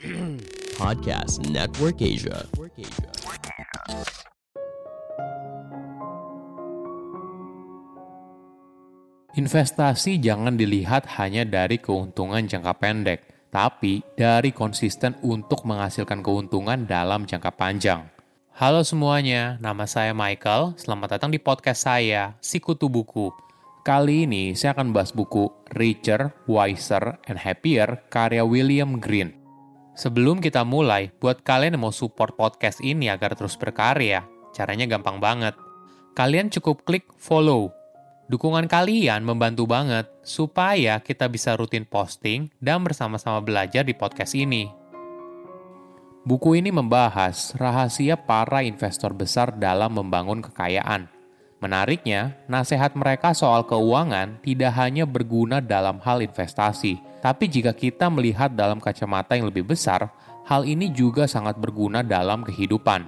Podcast Network Asia. Investasi jangan dilihat hanya dari keuntungan jangka pendek, tapi dari konsisten untuk menghasilkan keuntungan dalam jangka panjang. Halo semuanya, nama saya Michael. Selamat datang di podcast saya, Sikutu Buku. Kali ini saya akan bahas buku Richer, Wiser, and Happier karya William Green. Sebelum kita mulai, buat kalian yang mau support podcast ini agar terus berkarya, caranya gampang banget. Kalian cukup klik follow Dukungan kalian membantu banget supaya kita bisa rutin posting dan bersama-sama belajar di podcast ini. Buku ini membahas rahasia para investor besar dalam membangun kekayaan. Menariknya, nasihat mereka soal keuangan tidak hanya berguna dalam hal investasi, tapi jika kita melihat dalam kacamata yang lebih besar, hal ini juga sangat berguna dalam kehidupan.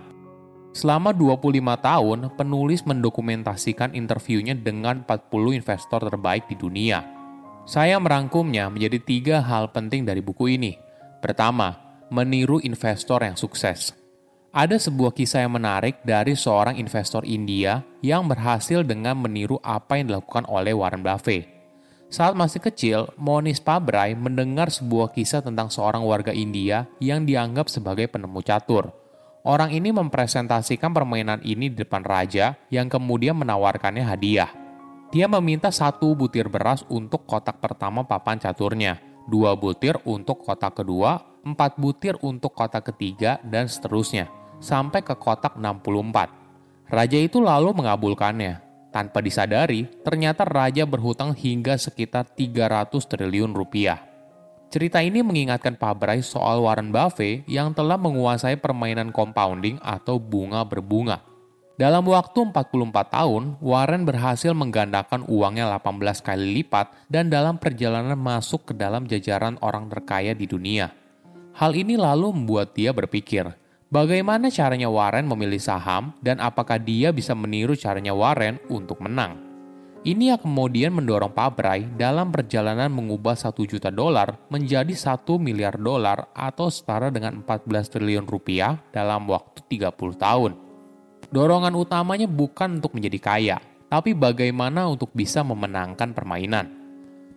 Selama 25 tahun, penulis mendokumentasikan interviewnya dengan 40 investor terbaik di dunia. Saya merangkumnya menjadi tiga hal penting dari buku ini. Pertama, meniru investor yang sukses. Ada sebuah kisah yang menarik dari seorang investor India yang berhasil dengan meniru apa yang dilakukan oleh Warren Buffett. Saat masih kecil, Monis Pabrai mendengar sebuah kisah tentang seorang warga India yang dianggap sebagai penemu catur – Orang ini mempresentasikan permainan ini di depan raja yang kemudian menawarkannya hadiah. Dia meminta satu butir beras untuk kotak pertama papan caturnya, dua butir untuk kotak kedua, empat butir untuk kotak ketiga, dan seterusnya, sampai ke kotak 64. Raja itu lalu mengabulkannya. Tanpa disadari, ternyata raja berhutang hingga sekitar 300 triliun rupiah. Cerita ini mengingatkan Pak Bray soal Warren Buffett yang telah menguasai permainan compounding atau bunga berbunga. Dalam waktu 44 tahun, Warren berhasil menggandakan uangnya 18 kali lipat dan dalam perjalanan masuk ke dalam jajaran orang terkaya di dunia. Hal ini lalu membuat dia berpikir, bagaimana caranya Warren memilih saham dan apakah dia bisa meniru caranya Warren untuk menang. Ini yang kemudian mendorong Pabrai dalam perjalanan mengubah 1 juta dolar menjadi 1 miliar dolar atau setara dengan 14 triliun rupiah dalam waktu 30 tahun. Dorongan utamanya bukan untuk menjadi kaya, tapi bagaimana untuk bisa memenangkan permainan.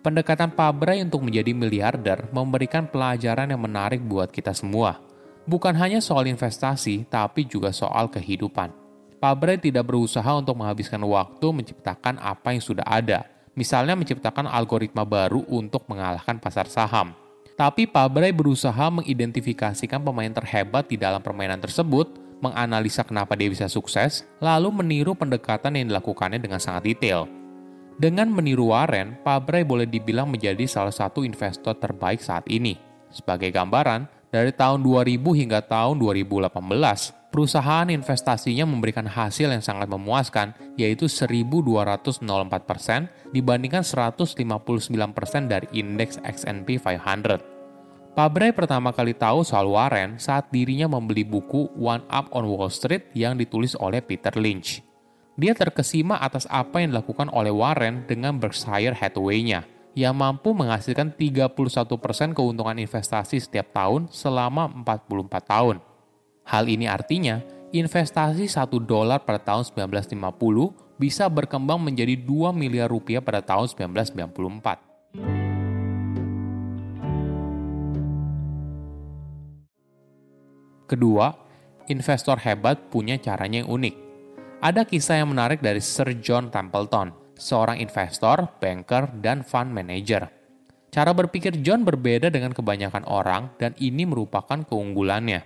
Pendekatan Pabrai untuk menjadi miliarder memberikan pelajaran yang menarik buat kita semua. Bukan hanya soal investasi, tapi juga soal kehidupan. Pabre tidak berusaha untuk menghabiskan waktu menciptakan apa yang sudah ada, misalnya menciptakan algoritma baru untuk mengalahkan pasar saham. Tapi Pabre berusaha mengidentifikasikan pemain terhebat di dalam permainan tersebut, menganalisa kenapa dia bisa sukses, lalu meniru pendekatan yang dilakukannya dengan sangat detail. Dengan meniru Warren, Pabre boleh dibilang menjadi salah satu investor terbaik saat ini. Sebagai gambaran, dari tahun 2000 hingga tahun 2018, perusahaan investasinya memberikan hasil yang sangat memuaskan, yaitu 1.204% dibandingkan 159% dari indeks S&P 500. Pabrai pertama kali tahu soal Warren saat dirinya membeli buku One Up on Wall Street yang ditulis oleh Peter Lynch. Dia terkesima atas apa yang dilakukan oleh Warren dengan Berkshire Hathaway-nya – yang mampu menghasilkan 31% keuntungan investasi setiap tahun selama 44 tahun. Hal ini artinya, investasi 1 dolar pada tahun 1950 bisa berkembang menjadi 2 miliar rupiah pada tahun 1994. Kedua, investor hebat punya caranya yang unik. Ada kisah yang menarik dari Sir John Templeton – seorang investor, banker, dan fund manager. Cara berpikir John berbeda dengan kebanyakan orang dan ini merupakan keunggulannya.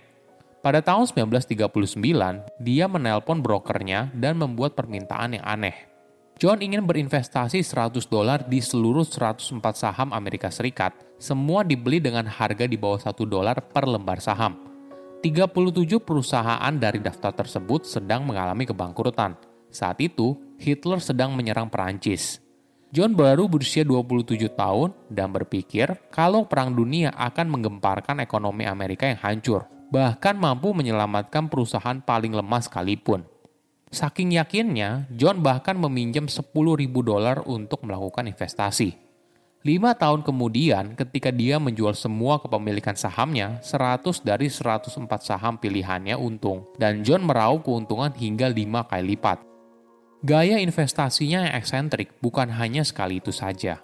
Pada tahun 1939, dia menelpon brokernya dan membuat permintaan yang aneh. John ingin berinvestasi 100 dolar di seluruh 104 saham Amerika Serikat, semua dibeli dengan harga di bawah 1 dolar per lembar saham. 37 perusahaan dari daftar tersebut sedang mengalami kebangkrutan. Saat itu, Hitler sedang menyerang Perancis. John baru berusia 27 tahun dan berpikir kalau perang dunia akan menggemparkan ekonomi Amerika yang hancur, bahkan mampu menyelamatkan perusahaan paling lemah sekalipun. Saking yakinnya, John bahkan meminjam 10.000 dolar untuk melakukan investasi. Lima tahun kemudian, ketika dia menjual semua kepemilikan sahamnya, 100 dari 104 saham pilihannya untung, dan John meraup keuntungan hingga lima kali lipat. Gaya investasinya yang eksentrik bukan hanya sekali itu saja.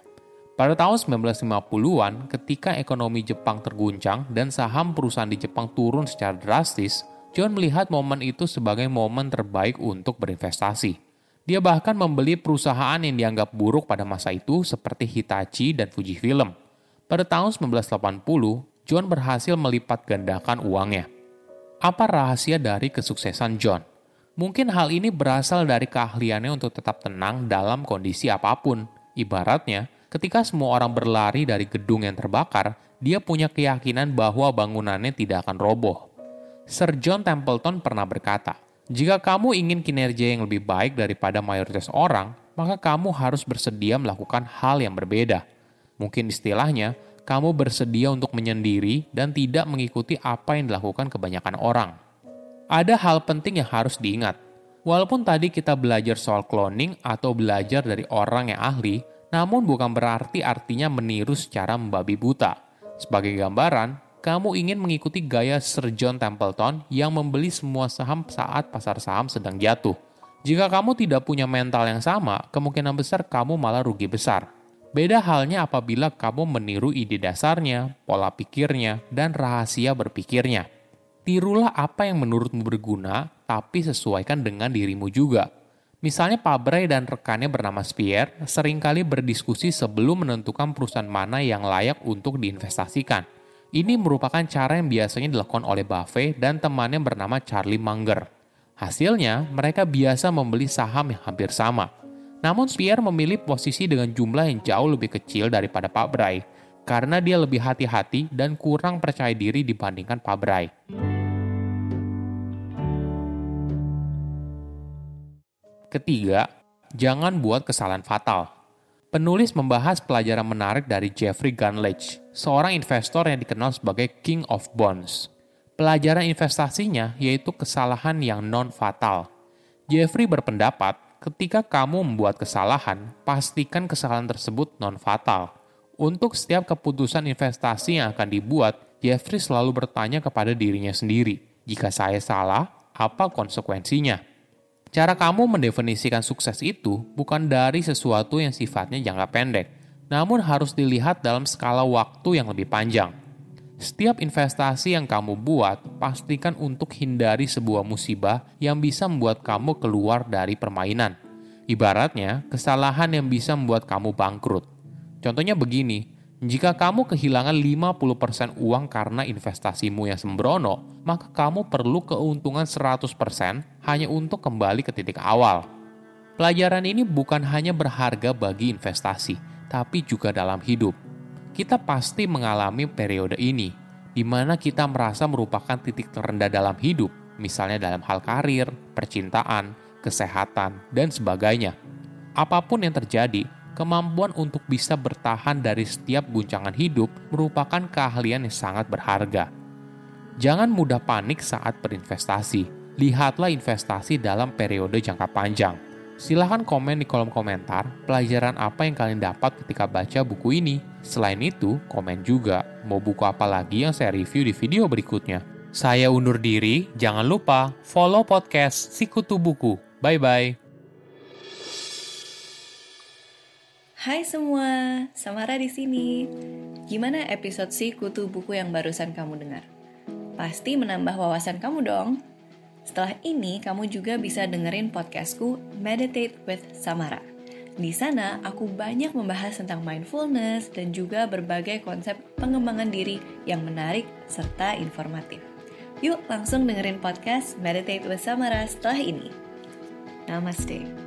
Pada tahun 1950-an, ketika ekonomi Jepang terguncang dan saham perusahaan di Jepang turun secara drastis, John melihat momen itu sebagai momen terbaik untuk berinvestasi. Dia bahkan membeli perusahaan yang dianggap buruk pada masa itu seperti Hitachi dan Fujifilm. Pada tahun 1980, John berhasil melipat gandakan uangnya. Apa rahasia dari kesuksesan John? Mungkin hal ini berasal dari keahliannya untuk tetap tenang dalam kondisi apa pun. Ibaratnya, ketika semua orang berlari dari gedung yang terbakar, dia punya keyakinan bahwa bangunannya tidak akan roboh. Sir John Templeton pernah berkata, jika kamu ingin kinerja yang lebih baik daripada mayoritas orang, maka kamu harus bersedia melakukan hal yang berbeda. Mungkin istilahnya, kamu bersedia untuk menyendiri dan tidak mengikuti apa yang dilakukan kebanyakan orang. Ada hal penting yang harus diingat. Walaupun tadi kita belajar soal cloning atau belajar dari orang yang ahli, namun bukan berarti artinya meniru secara membabi buta. Sebagai gambaran, kamu ingin mengikuti gaya Sir John Templeton yang membeli semua saham saat pasar saham sedang jatuh. Jika kamu tidak punya mental yang sama, kemungkinan besar kamu malah rugi besar. Beda halnya apabila kamu meniru ide dasarnya, pola pikirnya, dan rahasia berpikirnya. Tirulah apa yang menurutmu berguna, tapi sesuaikan dengan dirimu juga. Misalnya Pak Bray dan rekannya bernama Spear sering kali berdiskusi sebelum menentukan perusahaan mana yang layak untuk diinvestasikan. Ini merupakan cara yang biasanya dilakukan oleh Buffett dan temannya bernama Charlie Munger. Hasilnya, mereka biasa membeli saham yang hampir sama. Namun Spear memilih posisi dengan jumlah yang jauh lebih kecil daripada Pak Bray, karena dia lebih hati-hati dan kurang percaya diri dibandingkan Pak Ketiga, jangan buat kesalahan fatal. Penulis membahas pelajaran menarik dari Jeffrey Gunledge, seorang investor yang dikenal sebagai King of Bonds. Pelajaran investasinya yaitu kesalahan yang non-fatal. Jeffrey berpendapat, ketika kamu membuat kesalahan, pastikan kesalahan tersebut non-fatal. Untuk setiap keputusan investasi yang akan dibuat, Jeffrey selalu bertanya kepada dirinya sendiri, jika saya salah, apa konsekuensinya? Cara kamu mendefinisikan sukses itu bukan dari sesuatu yang sifatnya jangka pendek, namun harus dilihat dalam skala waktu yang lebih panjang. Setiap investasi yang kamu buat, pastikan untuk hindari sebuah musibah yang bisa membuat kamu keluar dari permainan. Ibaratnya, kesalahan yang bisa membuat kamu bangkrut. Contohnya begini, jika kamu kehilangan 50% uang karena investasimu yang sembrono, maka kamu perlu keuntungan 100% hanya untuk kembali ke titik awal. Pelajaran ini bukan hanya berharga bagi investasi, tapi juga dalam hidup. Kita pasti mengalami periode ini, di mana kita merasa merupakan titik terendah dalam hidup, misalnya dalam hal karir, percintaan, kesehatan, dan sebagainya. Apa pun yang terjadi, kemampuan untuk bisa bertahan dari setiap guncangan hidup merupakan keahlian yang sangat berharga. Jangan mudah panik saat berinvestasi. Lihatlah investasi dalam periode jangka panjang. Silahkan komen di kolom komentar pelajaran apa yang kalian dapat ketika baca buku ini. Selain itu, komen juga mau buku apa lagi yang saya review di video berikutnya. Saya undur diri, jangan lupa follow podcast Sikutu Buku. Bye-bye. Hai semua, Samara di sini. Gimana episode si kutu buku yang barusan kamu dengar? Pasti menambah wawasan kamu dong. Setelah ini, kamu juga bisa dengerin podcastku Meditate with Samara. Di sana, aku banyak membahas tentang mindfulness dan juga berbagai konsep pengembangan diri yang menarik serta informatif. Yuk langsung dengerin podcast Meditate with Samara setelah ini. Namaste.